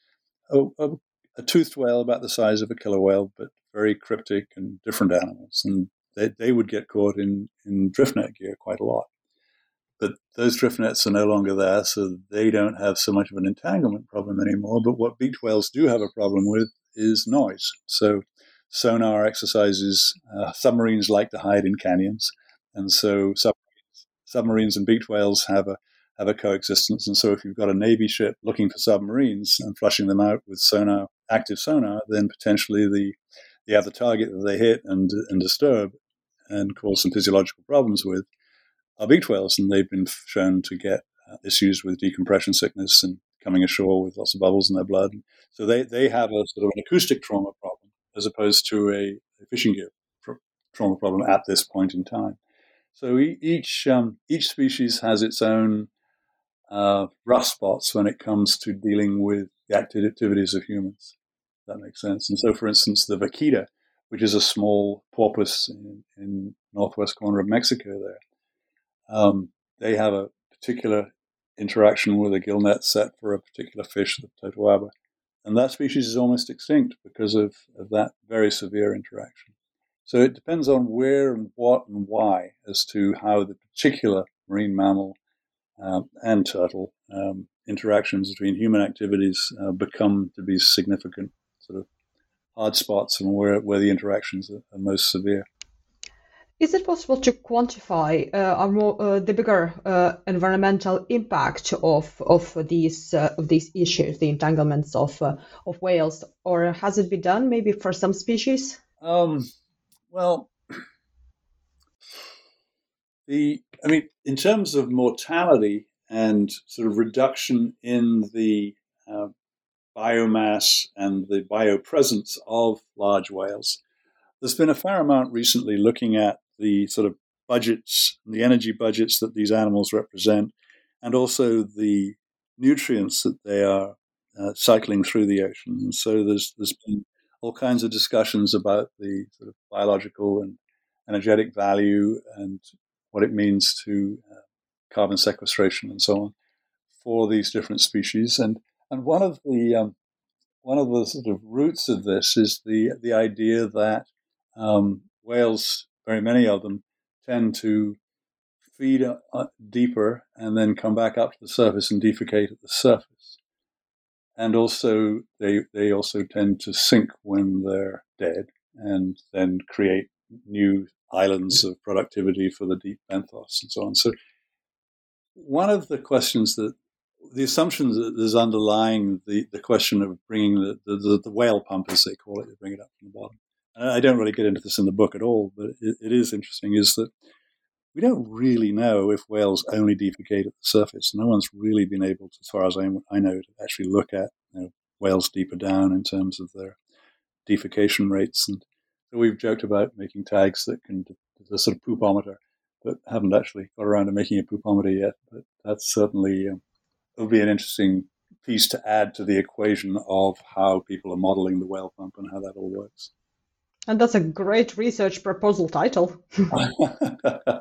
a, a, a toothed whale about the size of a killer whale, but very cryptic and different animals. And they, they would get caught in, in drift net gear quite a lot. But those drift nets are no longer there, so they don't have so much of an entanglement problem anymore. But what beaked whales do have a problem with is noise. So sonar exercises, uh, submarines like to hide in canyons, and so submarines, submarines and beaked whales have a have a coexistence. And so if you've got a Navy ship looking for submarines and flushing them out with sonar, active sonar, then potentially the the other target that they hit and, and disturb and cause some physiological problems with are beaked whales. And they've been shown to get uh, issues with decompression sickness and coming ashore with lots of bubbles in their blood. So they, they have a sort of an acoustic trauma problem as opposed to a, a fishing gear trauma problem at this point in time. So each um, each species has its own uh, rough spots when it comes to dealing with the activities of humans. That makes sense. And so, for instance, the vaquita, which is a small porpoise in, in northwest corner of Mexico, there, um, they have a particular interaction with a gill net set for a particular fish, the totoaba. And that species is almost extinct because of, of that very severe interaction. So it depends on where and what and why as to how the particular marine mammal um, and turtle um, interactions between human activities uh, become to be significant sort of hard spots and where, where the interactions are, are most severe. Is it possible to quantify uh, more, uh, the bigger uh, environmental impact of of these uh, of these issues, the entanglements of uh, of whales, or has it been done maybe for some species? Um, well, the I mean, in terms of mortality and sort of reduction in the uh, biomass and the biopresence of large whales, there's been a fair amount recently looking at the sort of budgets, the energy budgets that these animals represent, and also the nutrients that they are uh, cycling through the ocean. And so there's there's been all kinds of discussions about the sort of biological and energetic value and what it means to uh, carbon sequestration and so on for these different species. And and one of the um, one of the sort of roots of this is the the idea that um, whales, very many of them, tend to feed uh, deeper and then come back up to the surface and defecate at the surface. And also, they they also tend to sink when they're dead, and then create new islands of productivity for the deep benthos and so on. So, one of the questions that the assumptions that is underlying the, the question of bringing the, the, the, whale pump, as they call it, they bring it up from the bottom. I don't really get into this in the book at all, but it, it is interesting, is that we don't really know if whales only defecate at the surface. No one's really been able, to, as far as I, I know, to actually look at you know, whales deeper down in terms of their defecation rates. And so we've joked about making tags that can the sort of poopometer, but haven't actually got around to making a poopometer yet. But that's certainly um, it'll be an interesting piece to add to the equation of how people are modeling the whale pump and how that all works. And that's a great research proposal title. yeah,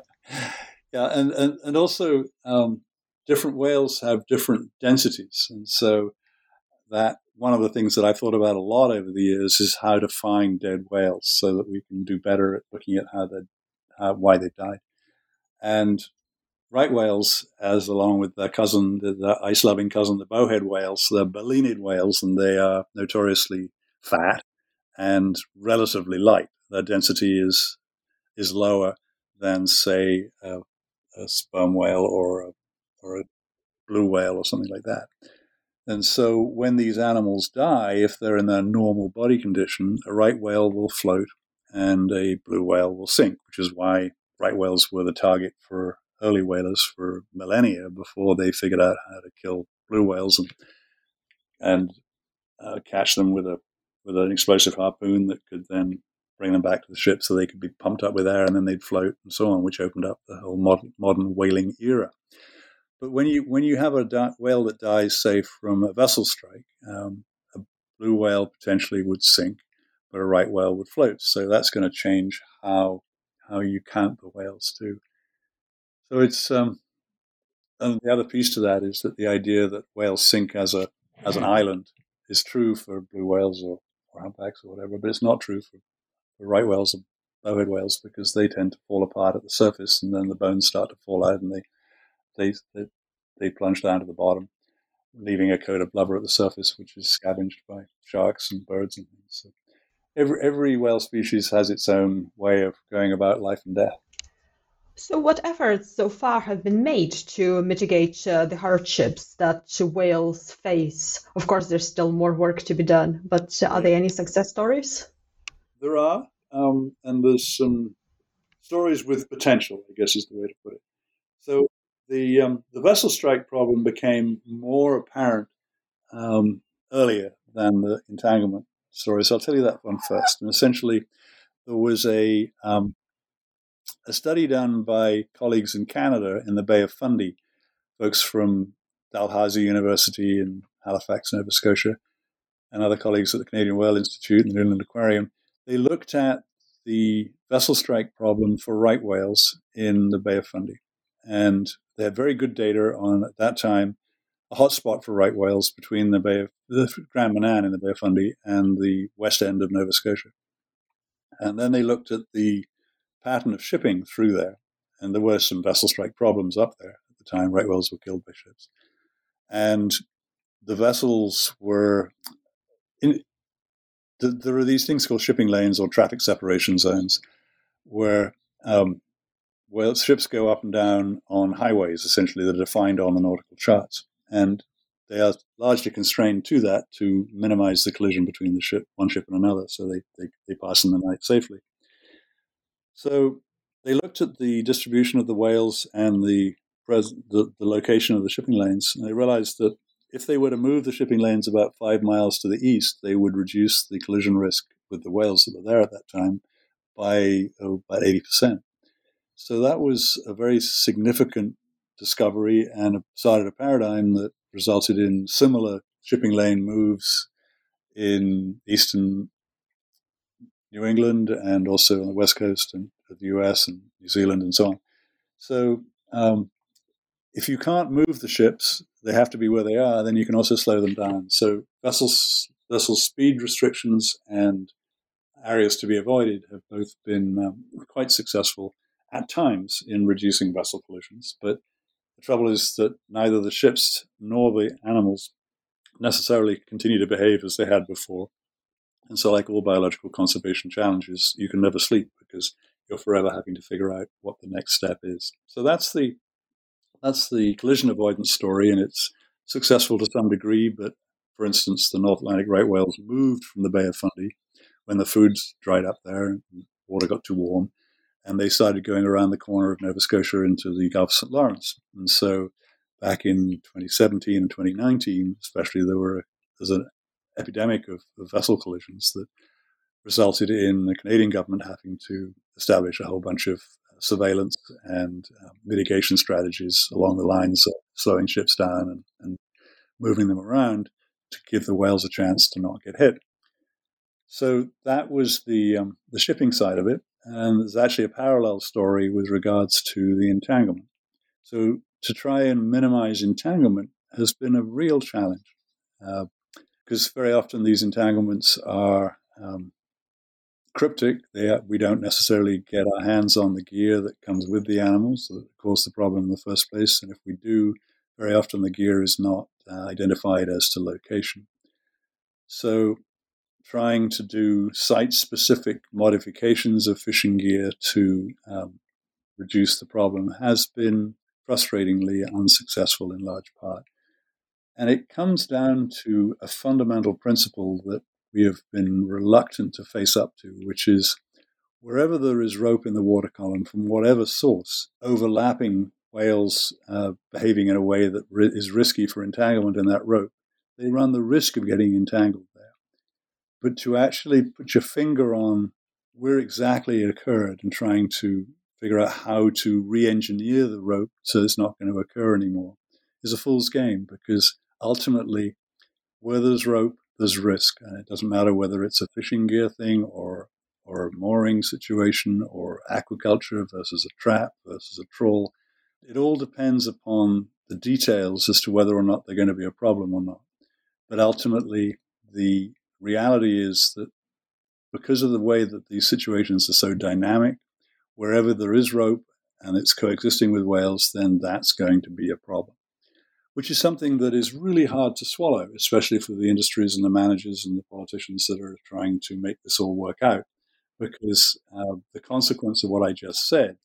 and, and, and also um, different whales have different densities. And so that one of the things that I've thought about a lot over the years is how to find dead whales so that we can do better at looking at how they, why they died. And right whales, as along with their cousin, the, the ice-loving cousin, the bowhead whales, they're balaenid whales, and they are notoriously fat and relatively light. Their density is is lower than, say, a, a sperm whale or a, or a blue whale or something like that. And so when these animals die, if they're in their normal body condition, a right whale will float and a blue whale will sink, which is why right whales were the target for early whalers for millennia before they figured out how to kill blue whales and, and uh, catch them with a with an explosive harpoon that could then bring them back to the ship so they could be pumped up with air and then they'd float and so on, which opened up the whole modern, modern whaling era. But when you when you have a di- whale that dies, say from a vessel strike, um, a blue whale potentially would sink, but a right whale would float. So that's going to change how how you count the whales too. So it's um, and the other piece to that is that the idea that whales sink as a as an island is true for blue whales or, or humpbacks or whatever, but it's not true for the right whales and bowhead whales because they tend to fall apart at the surface and then the bones start to fall out and they they they, they plunge down to the bottom, leaving a coat of blubber at the surface, which is scavenged by sharks and birds and things. So every every whale species has its own way of going about life and death. So, what efforts so far have been made to mitigate uh, the hardships that whales face? Of course, there's still more work to be done, but are there any success stories? There are, um, and there's some stories with potential, I guess is the way to put it. So the um, the vessel strike problem became more apparent um, earlier than the entanglement story. So I'll tell you that one first. And essentially, there was a um, a study done by colleagues in Canada in the Bay of Fundy, folks from Dalhousie University in Halifax, Nova Scotia, and other colleagues at the Canadian Whale Institute and the New England Aquarium they looked at the vessel strike problem for right whales in the Bay of Fundy. And they had very good data on, at that time, a hotspot for right whales between the Bay of the Grand Manan in the Bay of Fundy and the west end of Nova Scotia. And then they looked at the pattern of shipping through there. And there were some vessel strike problems up there at the time. Right whales were killed by ships. And the vessels were in, there are these things called shipping lanes or traffic separation zones where um, well, ships go up and down on highways, essentially, that are defined on the nautical charts. And they are largely constrained to that to minimize the collision between the ship, one ship and another, so they, they, they pass in the night safely. So they looked at the distribution of the whales and the, pres- the, the location of the shipping lanes, and they realized that if they were to move the shipping lanes about five miles to the east, they would reduce the collision risk with the whales that were there at that time by oh, about 80%. So that was a very significant discovery and started a paradigm that resulted in similar shipping lane moves in eastern New England and also on the west coast of the US and New Zealand and so on. So um, if you can't move the ships, they have to be where they are, then you can also slow them down. So vessels, vessel speed restrictions and areas to be avoided have both been um, quite successful at times in reducing vessel collisions. But the trouble is that neither the ships nor the animals necessarily continue to behave as they had before. And so, like all biological conservation challenges, you can never sleep because you're forever having to figure out what the next step is. So that's the that's the collision avoidance story, and it's successful to some degree. But for instance, the North Atlantic right whales moved from the Bay of Fundy when the food dried up there and water got too warm. and they started going around the corner of Nova Scotia into the Gulf of St. Lawrence. And so back in 2017 and 2019, especially, there were there's an epidemic of, of vessel collisions that resulted in the Canadian government having to establish a whole bunch of surveillance and uh, mitigation strategies along the lines of slowing ships down and, and moving them around to give the whales a chance to not get hit. So that was the um, the shipping side of it, and there's actually a parallel story with regards to the entanglement. So to try and minimize entanglement has been a real challenge because very often these entanglements are um, cryptic. They, we don't necessarily get our hands on the gear that comes with the animals that caused the problem in the first place. And if we do, very often the gear is not uh, identified as to location. So, trying to do site specific modifications of fishing gear to um, reduce the problem has been frustratingly unsuccessful in large part. And it comes down to a fundamental principle that we have been reluctant to face up to, which is wherever there is rope in the water column from whatever source, overlapping whales uh, behaving in a way that ri- is risky for entanglement in that rope, they run the risk of getting entangled there. But to actually put your finger on where exactly it occurred and trying to figure out how to re engineer the rope so it's not going to occur anymore is a fool's game because ultimately, where there's rope, there's risk. And it doesn't matter whether it's a fishing gear thing or or a mooring situation or aquaculture versus a trap versus a trawl. It all depends upon the details as to whether or not they're going to be a problem or not. But ultimately, the reality is that because of the way that these situations are so dynamic, wherever there is rope and it's coexisting with whales, then that's going to be a problem which is something that is really hard to swallow, especially for the industries and the managers and the politicians that are trying to make this all work out. Because uh, the consequence of what I just said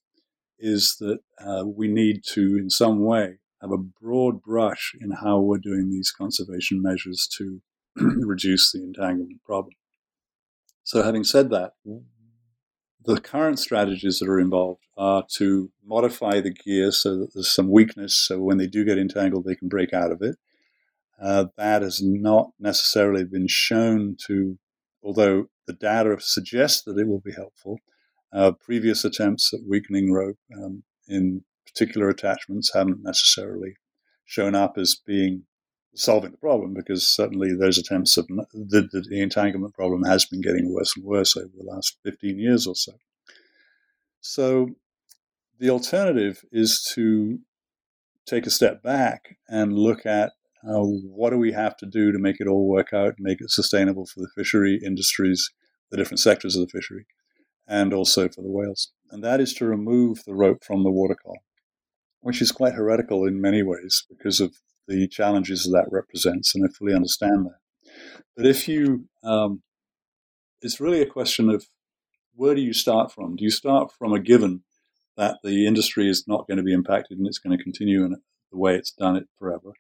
is that uh, we need to, in some way, have a broad brush in how we're doing these conservation measures to reduce the entanglement problem. So, having said that, the current strategies that are involved are to modify the gear so that there's some weakness, so when they do get entangled, they can break out of it. Uh, that has not necessarily been shown to, although the data suggests that it will be helpful. Uh, previous attempts at weakening rope um, in particular attachments haven't necessarily shown up as being solving the problem because certainly those attempts of the, the, the, entanglement problem has been getting worse and worse over the last 15 years or so. So the alternative is to take a step back and look at uh, what do we have to do to make it all work out, make it sustainable for the fishery industries, the different sectors of the fishery, and also for the whales. And that is to remove the rope from the water column, which is quite heretical in many ways because of the challenges that, that represents, and I fully understand that. But if you, um, it's really a question of where do you start from? Do you start from a given that the industry is not going to be impacted and it's going to continue in the way it's done it forever,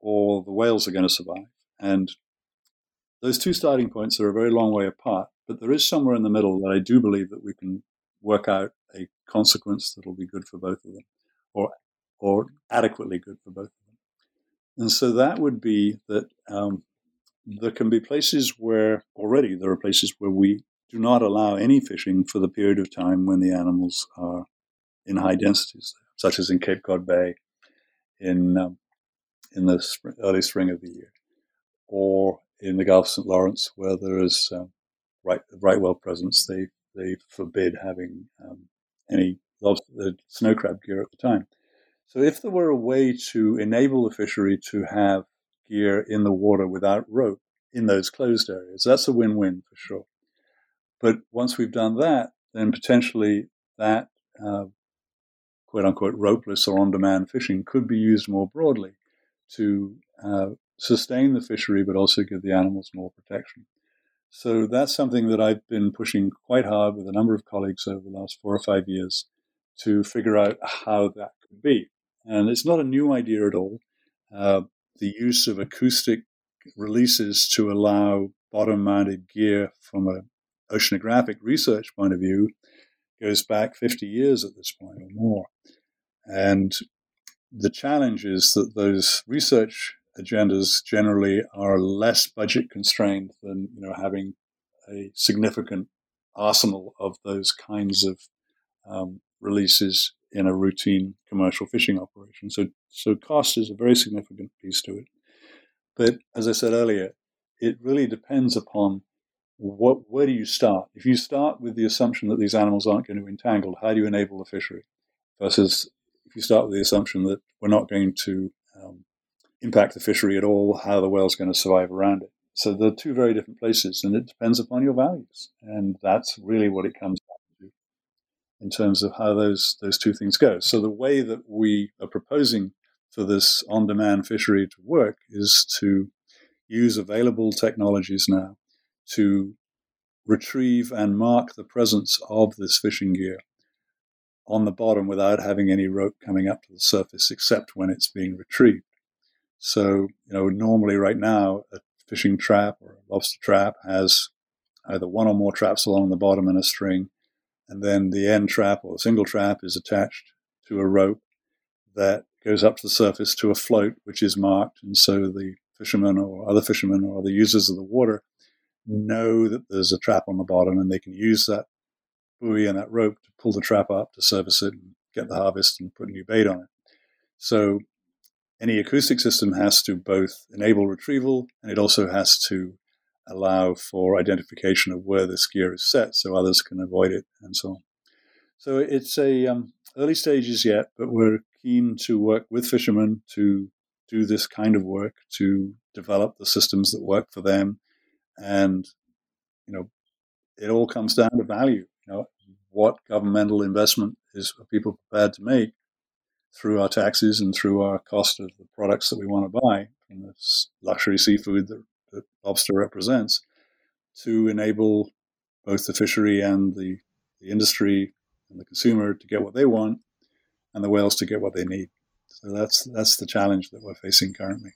or the whales are going to survive? And those two starting points are a very long way apart, but there is somewhere in the middle that I do believe that we can work out a consequence that will be good for both of them, or or adequately good for both of them. And so that would be that um, there can be places where already there are places where we do not allow any fishing for the period of time when the animals are in high densities, such as in Cape Cod Bay in um, in the early spring of the year, or in the Gulf of St. Lawrence where there is um, right right whale presence. They they forbid having um, any lobster, the snow crab gear at the time. So if there were a way to enable the fishery to have gear in the water without rope in those closed areas, that's a win-win for sure. But once we've done that, then potentially that uh, quote unquote ropeless or on-demand fishing could be used more broadly to uh, sustain the fishery, but also give the animals more protection. So that's something that I've been pushing quite hard with a number of colleagues over the last four or five years to figure out how that could be. And it's not a new idea at all. Uh, the use of acoustic releases to allow bottom mounted gear from an oceanographic research point of view goes back 50 years at this point or more. And the challenge is that those research agendas generally are less budget constrained than you know having a significant arsenal of those kinds of um, releases in a routine commercial fishing operation. So, so cost is a very significant piece to it. But as I said earlier, it really depends upon what where do you start? If you start with the assumption that these animals aren't going to be entangled, how do you enable the fishery? Versus if you start with the assumption that we're not going to um, impact the fishery at all, how the whale's going to survive around it. So they're two very different places, and it depends upon your values, and that's really what it comes in terms of how those those two things go. So the way that we are proposing for this on-demand fishery to work is to use available technologies now to retrieve and mark the presence of this fishing gear on the bottom without having any rope coming up to the surface except when it's being retrieved. So, you know, normally right now, a fishing trap or a lobster trap has either one or more traps along the bottom and a string, and then the end trap or single trap is attached to a rope that goes up to the surface to a float, which is marked. And so the fishermen or other fishermen or other users of the water know that there's a trap on the bottom and they can use that buoy and that rope to pull the trap up to service it and get the harvest and put new bait on it. So any acoustic system has to both enable retrieval and it also has to allow for identification of where the gear is set so others can avoid it and so on. So it's a um, early stages yet, but we're keen to work with fishermen to do this kind of work to develop the systems that work for them and you know it all comes down to value you know what governmental investment is are people prepared to make through our taxes and through our cost of the products that we want to buy from this luxury seafood that, that lobster represents to enable both the fishery and the, the industry and the consumer to get what they want and the whales to get what they need. So that's that's the challenge that we're facing currently.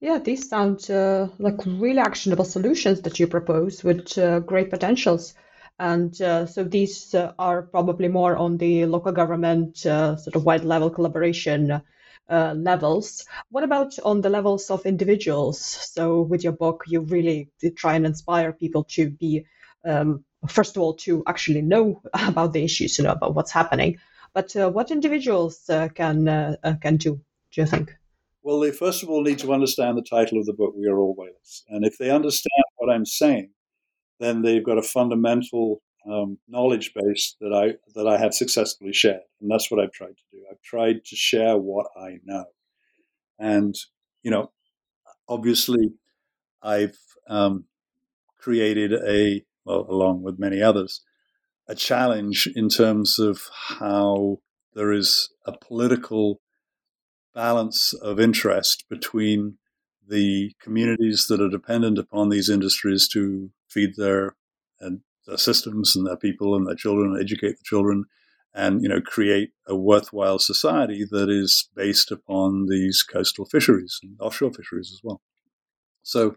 Yeah, these sound uh, like really actionable solutions that you propose with uh, great potentials. And uh, so these uh, are probably more on the local government uh, sort of wide level collaboration uh, levels. What about on the levels of individuals? So with your book, you really try and inspire people to be, um, first of all, to actually know about the issues, you know, about what's happening. But what individuals can can do? Do you think? Well, they first of all need to understand the title of the book, We Are All Whalers. And if they understand what I'm saying, then they've got a fundamental um, knowledge base that I that I have successfully shared, and that's what I've tried to do. I've tried to share what I know, and you know, obviously, I've um, created a well, along with many others, a challenge in terms of how there is a political balance of interest between the communities that are dependent upon these industries to feed their and systems and their people and their children, educate the children, and you know create a worthwhile society that is based upon these coastal fisheries and offshore fisheries as well. So,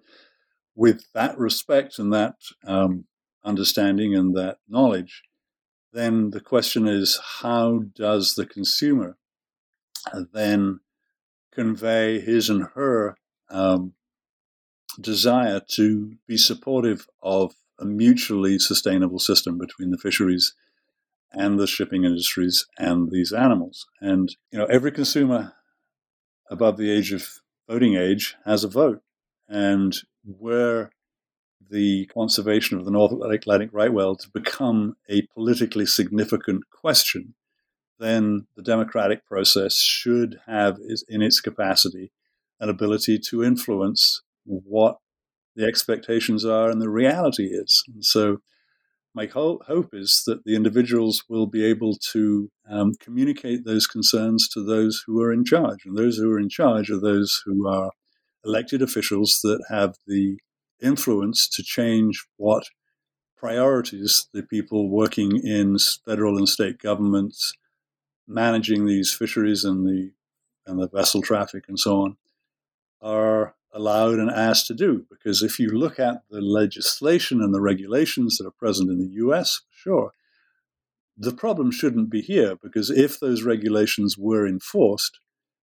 with that respect and that um, understanding and that knowledge, then the question is how does the consumer then convey his and her um, desire to be supportive of a mutually sustainable system between the fisheries and the shipping industries and these animals. And you know, every consumer above the age of voting age has a vote, and where the conservation of the North Atlantic right whale to become a politically significant question, then the democratic process should have in its capacity an ability to influence what the expectations are and the reality is. And so, my hope is that the individuals will be able to um, communicate those concerns to those who are in charge. And those who are in charge are those who are elected officials that have the influence to change what priorities the people working in federal and state governments managing these fisheries and the and the vessel traffic and so on are allowed and asked to do. Because if you look at the legislation and the regulations that are present in the US, sure, the problem shouldn't be here because if those regulations were enforced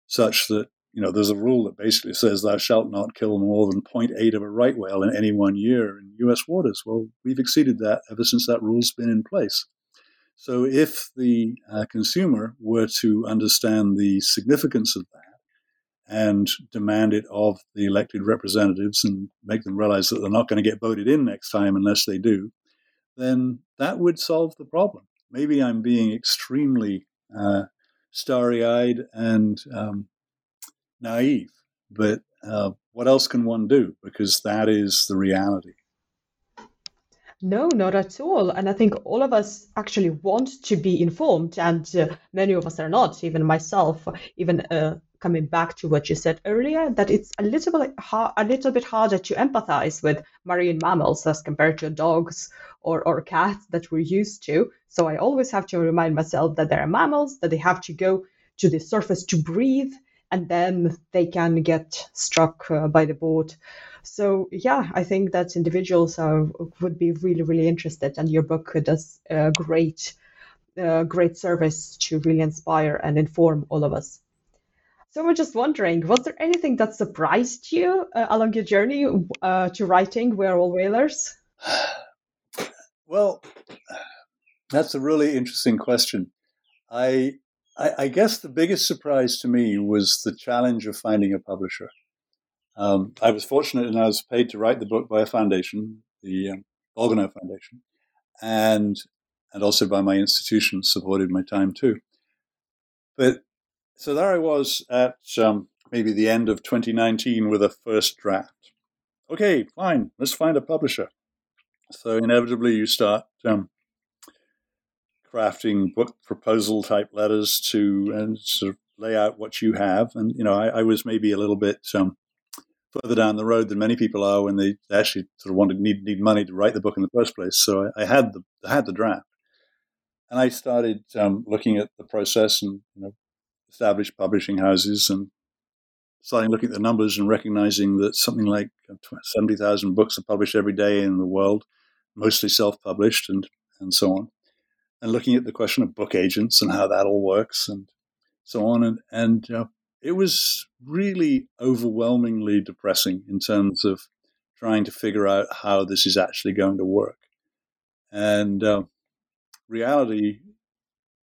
such that you know there's a rule that basically says thou shalt not kill more than 0.8 of a right whale in any one year in US waters well we've exceeded that ever since that rule's been in place so if the uh, consumer were to understand the significance of that and demand it of the elected representatives and make them realize that they're not going to get voted in next time unless they do, then that would solve the problem. Maybe I'm being extremely uh, starry eyed and um, naive, but uh, what else can one do? Because that is the reality. No, not at all. And I think all of us actually want to be informed, and uh, many of us are not, even myself, even uh, coming back to what you said earlier, that it's a little bit hard, a little bit harder to empathize with marine mammals as compared to dogs or, or cats that we're used to. So I always have to remind myself that they are mammals, that they have to go to the surface to breathe, and then they can get struck uh, by the boat. So yeah, I think that individuals are, would be really, really interested, and your book does a great, uh, great service to really inspire and inform all of us. So we're just wondering, was there anything that surprised you uh, along your journey uh, to writing We're All Whalers? Well, that's a really interesting question. I, I, I guess the biggest surprise to me was the challenge of finding a publisher. Um, I was fortunate and I was paid to write the book by a foundation, the um, Foundation, and and also by my institution supported my time too. But so there I was at um, maybe the end of 2019 with a first draft. Okay, fine, let's find a publisher. So inevitably you start um, crafting book proposal type letters to and sort of lay out what you have. And you know, I, I was maybe a little bit um, further down the road than many people are when they actually sort of wanted need need money to write the book in the first place. So I, I had the I had the draft, and I started um, looking at the process and you know, established publishing houses and starting looking at the numbers and recognizing that something like seventy thousand books are published every day in the world, mostly self-published and and so on, and looking at the question of book agents and how that all works and so on. And and uh, it was really overwhelmingly depressing in terms of trying to figure out how this is actually going to work. And uh, reality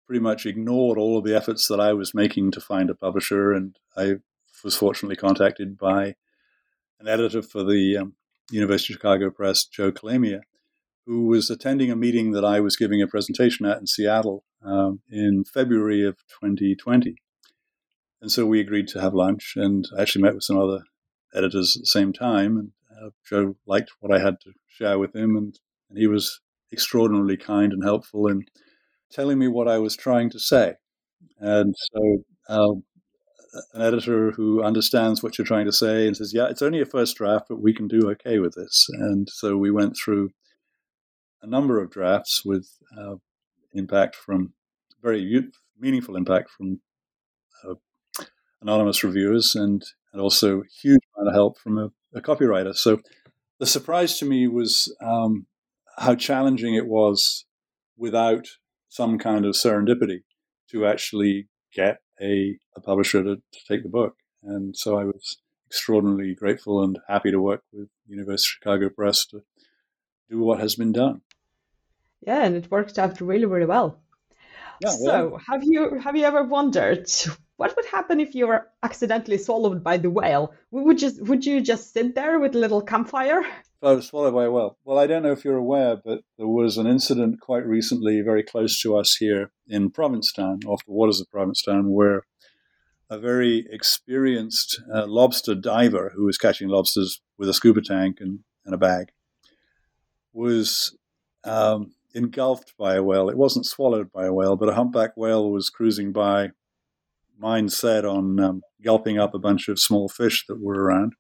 pretty much ignored all of the efforts that I was making to find a publisher. And I was fortunately contacted by an editor for the um, University of Chicago Press, Joe Calamia, who was attending a meeting that I was giving a presentation at in Seattle um, in February of 2020. And so we agreed to have lunch, and I actually met with some other editors at the same time. And uh, Joe liked what I had to share with him, and, and he was extraordinarily kind and helpful in telling me what I was trying to say. And so, um, an editor who understands what you're trying to say and says, "Yeah, it's only a first draft, but we can do okay with this." And so we went through a number of drafts with uh, impact from very meaningful impact from anonymous reviewers and, and also huge amount of help from a, a copywriter. So the surprise to me was um, how challenging it was without some kind of serendipity to actually get a, a publisher to, to, take the book. And so I was extraordinarily grateful and happy to work with University of Chicago Press to do what has been done. Yeah, and it worked out really, really well. Yeah, so, well, have you have you ever wondered what would happen if you were accidentally swallowed by the whale? Would just would you just sit there with a little campfire? If I was swallowed by a whale. Well, I don't know if you're aware, but there was an incident quite recently, very close to us here in Provincetown, off the waters of Provincetown, where a very experienced uh, lobster diver who was catching lobsters with a scuba tank and, and a bag was um, engulfed by a whale. It wasn't swallowed by a whale, but a humpback whale was cruising by mind set on um, gulping up a bunch of small fish that were around.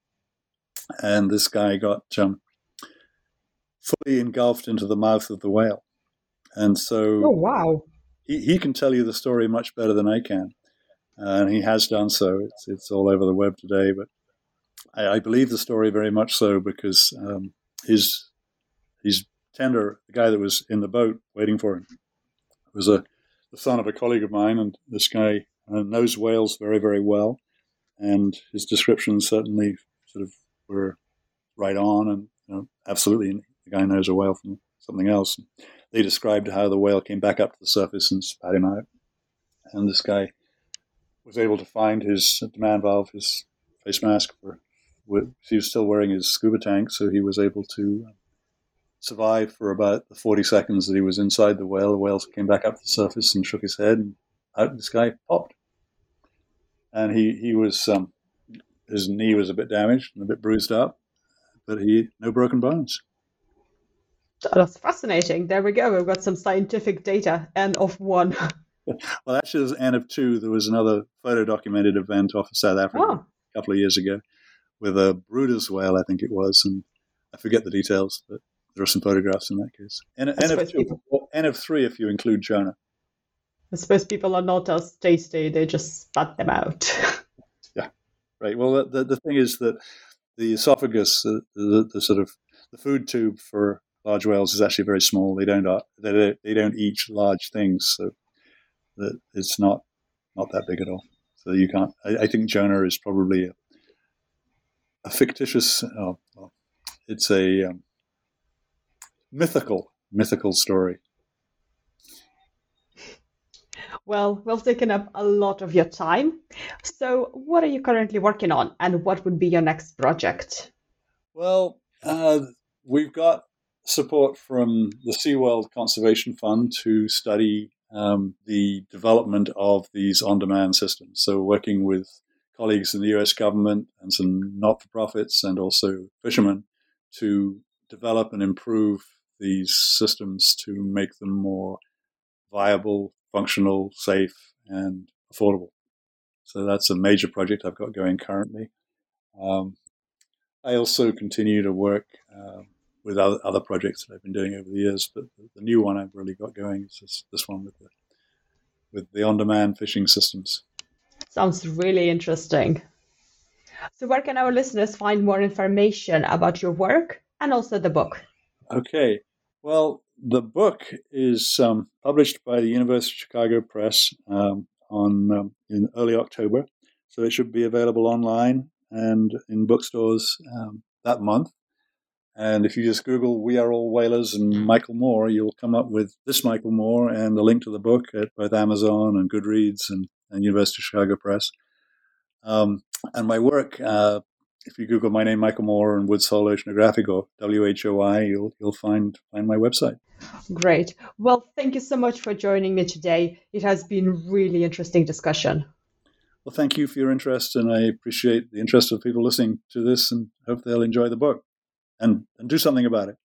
And this guy got um, fully engulfed into the mouth of the whale. And so, oh, wow. He, he can tell you the story much better than I can. and he has done so. It's, it's all over the web today. But I, I, believe the story very much so because um, his his tender, the guy that was in the boat waiting for him, was a the son of a colleague of mine, and this guy uh, knows whales very very well, and his descriptions certainly sort of were right on, and you know, absolutely the guy knows a whale from something else. They described how the whale came back up to the surface and spat him out, and this guy was able to find his demand valve, his face mask for he was still wearing his scuba tank, so he was able to survive for about the 40 seconds that he was inside the whale. The whale came back up to the surface and shook his head, and out this guy popped. And he, he was, um, his knee was a bit damaged and a bit bruised up, but he no broken bones. That's fascinating. There we go. We've got some scientific data, N of one. well, actually, there's N of two. There was another photo documented event off of South Africa oh. a couple of years ago with a Bryde's whale, I think it was, and I forget the details, but there are some photographs in that case. N, N of two, people, N of three if you include Jonah. I suppose people are not as tasty; they just spat them out. yeah, right. Well, the the thing is that the esophagus, the, the, the sort of the food tube for large whales is actually very small. They don't they they don't eat large things, so that it's not not that big at all. So you can't. I, I think Jonah is probably a, a fictitious. Oh, well, it's a um, mythical mythical story. Well, we've taken up a lot of your time. So, what are you currently working on, and what would be your next project? Well, uh, we've got support from the SeaWorld Conservation Fund to study um, the development of these on demand systems. So, working with colleagues in the US government and some not for profits and also fishermen to develop and improve these systems to make them more viable, functional, safe, and affordable. So, that's a major project I've got going currently. Um, I also continue to work. Um, with other, other projects that I've been doing over the years. But the new one I've really got going is this, this one with the with the on-demand fishing systems. Sounds really interesting. So, where can our listeners find more information about your work and also the book? Okay. Well, the book is um, published by the University of Chicago Press um, on um, in early October, so it should be available online and in bookstores um, that month. And if you just Google We Are All Whalers and. Michael Moore, you'll come up with this Michael Moore and a link to the book at both Amazon and Goodreads and, and University of Chicago Press. Um, and my work, uh, if you Google my name, Michael Moore, and Woods Hole Oceanographic or WHOI, you'll, you'll find, find my website. Great. Well, thank you so much for joining me today. It has been really interesting discussion. Well, thank you for your interest, and I appreciate the interest of people listening to this and hope they'll enjoy the book and, and do something about it.